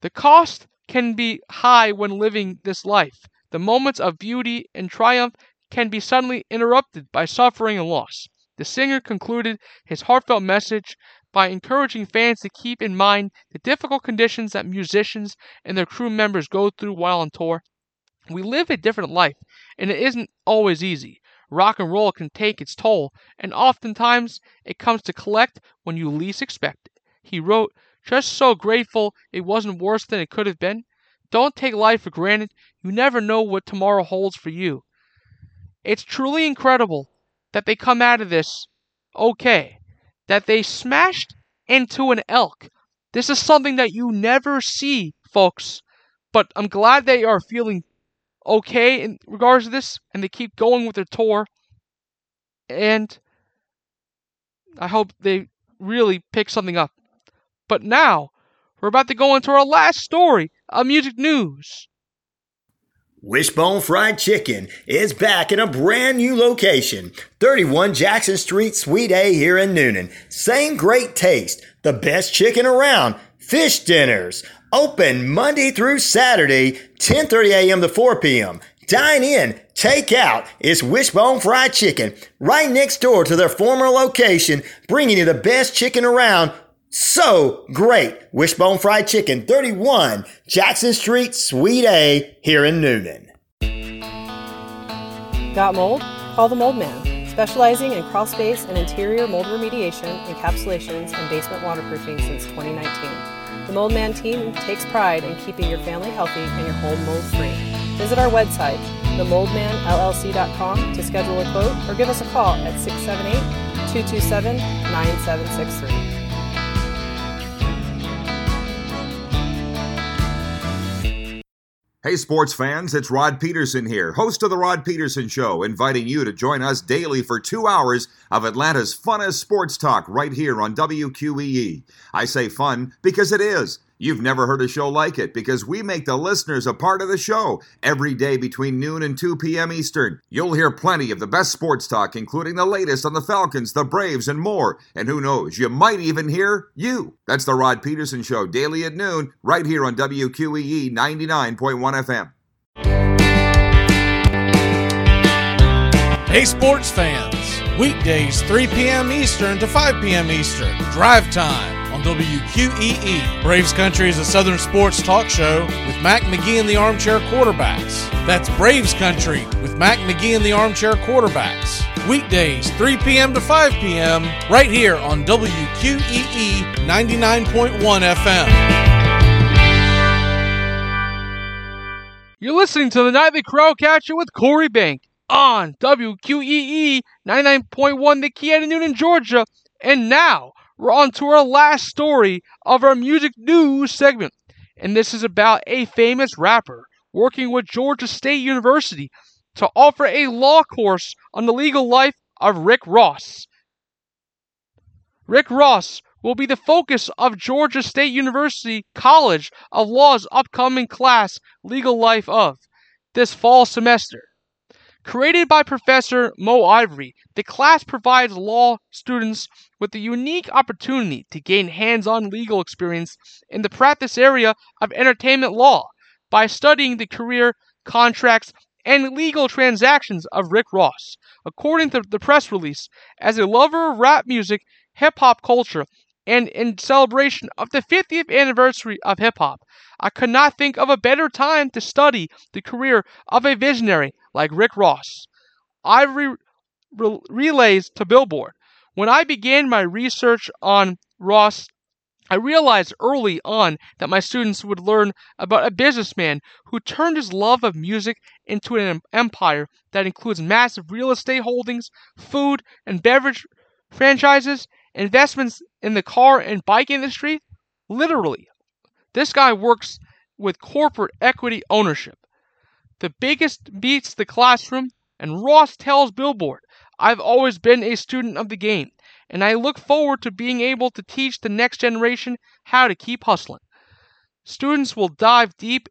The cost can be high when living this life. The moments of beauty and triumph can be suddenly interrupted by suffering and loss. The singer concluded his heartfelt message by encouraging fans to keep in mind the difficult conditions that musicians and their crew members go through while on tour. We live a different life, and it isn't always easy. Rock and roll can take its toll, and oftentimes it comes to collect when you least expect it. He wrote, just so grateful it wasn't worse than it could have been. Don't take life for granted. You never know what tomorrow holds for you. It's truly incredible that they come out of this okay that they smashed into an elk. This is something that you never see, folks. But I'm glad they are feeling okay in regards to this and they keep going with their tour. And I hope they really pick something up. But now, we're about to go into our last story of music news. Wishbone Fried Chicken is back in a brand new location, 31 Jackson Street, Suite A here in Newnan. Same great taste, the best chicken around, fish dinners, open Monday through Saturday, 10:30 a.m. to 4 p.m. Dine in, take out. It's Wishbone Fried Chicken, right next door to their former location, bringing you the best chicken around so great. Wishbone Fried Chicken, 31 Jackson Street, Suite A, here in Newnan. Got mold? Call the Mold Man, specializing in crawl space and interior mold remediation, encapsulations, and basement waterproofing since 2019. The Mold Man team takes pride in keeping your family healthy and your home mold free. Visit our website, themoldmanllc.com, to schedule a quote or give us a call at 678 227 9763. Hey, sports fans, it's Rod Peterson here, host of The Rod Peterson Show, inviting you to join us daily for two hours of Atlanta's funnest sports talk right here on WQEE. I say fun because it is. You've never heard a show like it because we make the listeners a part of the show every day between noon and 2 p.m. Eastern. You'll hear plenty of the best sports talk, including the latest on the Falcons, the Braves, and more. And who knows, you might even hear you. That's the Rod Peterson Show, daily at noon, right here on WQEE 99.1 FM. Hey, sports fans. Weekdays, 3 p.m. Eastern to 5 p.m. Eastern. Drive time WQEE. Braves Country is a Southern sports talk show with Mac McGee and the Armchair Quarterbacks. That's Braves Country with Mac McGee and the Armchair Quarterbacks. Weekdays, 3 p.m. to 5 p.m. right here on WQEE 99.1 FM. You're listening to the Nightly Crowd Catcher with Corey Bank on WQEE 99.1 The Key in Georgia. And now we're on to our last story of our music news segment. And this is about a famous rapper working with Georgia State University to offer a law course on the legal life of Rick Ross. Rick Ross will be the focus of Georgia State University College of Law's upcoming class, Legal Life of, this fall semester. Created by Professor Mo Ivory, the class provides law students with the unique opportunity to gain hands on legal experience in the practice area of entertainment law by studying the career, contracts, and legal transactions of Rick Ross. According to the press release, as a lover of rap music, hip hop culture, and in celebration of the 50th anniversary of hip hop, I could not think of a better time to study the career of a visionary like Rick Ross. Ivory re- relays to Billboard. When I began my research on Ross, I realized early on that my students would learn about a businessman who turned his love of music into an empire that includes massive real estate holdings, food and beverage franchises, investments in the car and bike industry. Literally, this guy works with corporate equity ownership. The biggest beats the classroom, and Ross tells Billboard, I've always been a student of the game, and I look forward to being able to teach the next generation how to keep hustling. Students will dive deep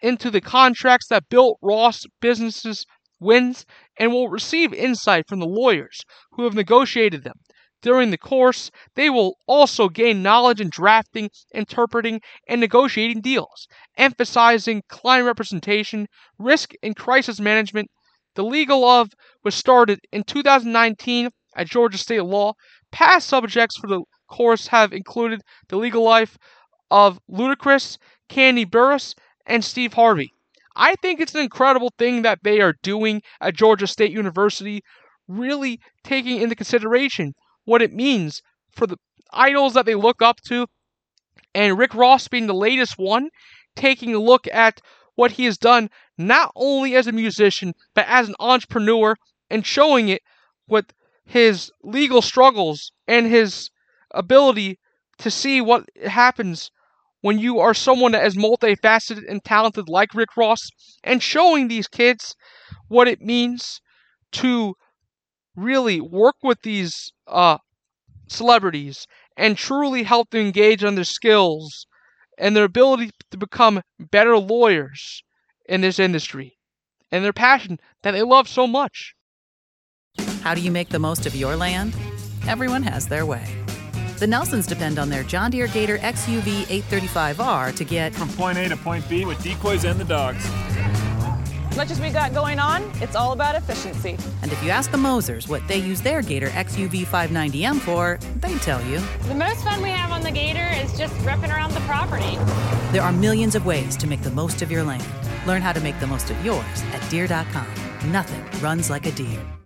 into the contracts that built Ross businesses wins and will receive insight from the lawyers who have negotiated them. During the course, they will also gain knowledge in drafting, interpreting, and negotiating deals, emphasizing client representation, risk and crisis management. The Legal of was started in 2019 at Georgia State Law. Past subjects for the course have included the legal life of Ludacris, Kandi Burruss, and Steve Harvey. I think it's an incredible thing that they are doing at Georgia State University, really taking into consideration what it means for the idols that they look up to, and Rick Ross being the latest one, taking a look at what he has done not only as a musician but as an entrepreneur and showing it with his legal struggles and his ability to see what happens when you are someone that is multifaceted and talented like Rick Ross and showing these kids what it means to really work with these uh, celebrities and truly help them engage on their skills and their ability to become better lawyers in this industry and their passion that they love so much. How do you make the most of your land? Everyone has their way. The Nelsons depend on their John Deere Gator XUV 835R to get from point A to point B with decoys and the dogs. As much as we got going on, it's all about efficiency. And if you ask the Mosers what they use their Gator XUV 590M for, they tell you. The most fun we have on the Gator is just ripping around the property. There are millions of ways to make the most of your land. Learn how to make the most of yours at deere.com. Nothing runs like a Deere.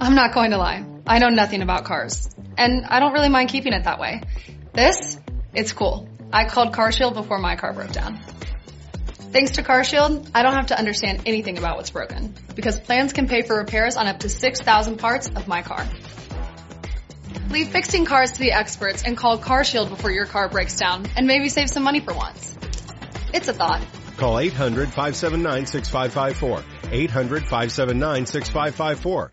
I'm not going to lie. I know nothing about cars. And I don't really mind keeping it that way. This, it's cool. I called CarShield before my car broke down. Thanks to CarShield, I don't have to understand anything about what's broken because plans can pay for repairs on up to 6,000 parts of my car. Leave fixing cars to the experts and call CarShield before your car breaks down and maybe save some money for once. It's a thought. Call 800 579 6554. 800 579 6554.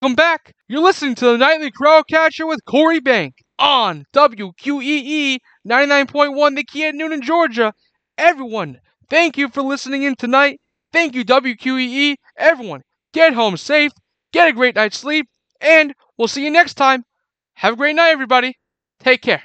Welcome back. You're listening to the Nightly Crowd Catcher with Corey Bank on WQEE 99.1 The Key at Newnan Georgia. Everyone, thank you for listening in tonight. Thank you, WQEE. Everyone, get home safe, get a great night's sleep, and we'll see you next time. Have a great night, everybody. Take care.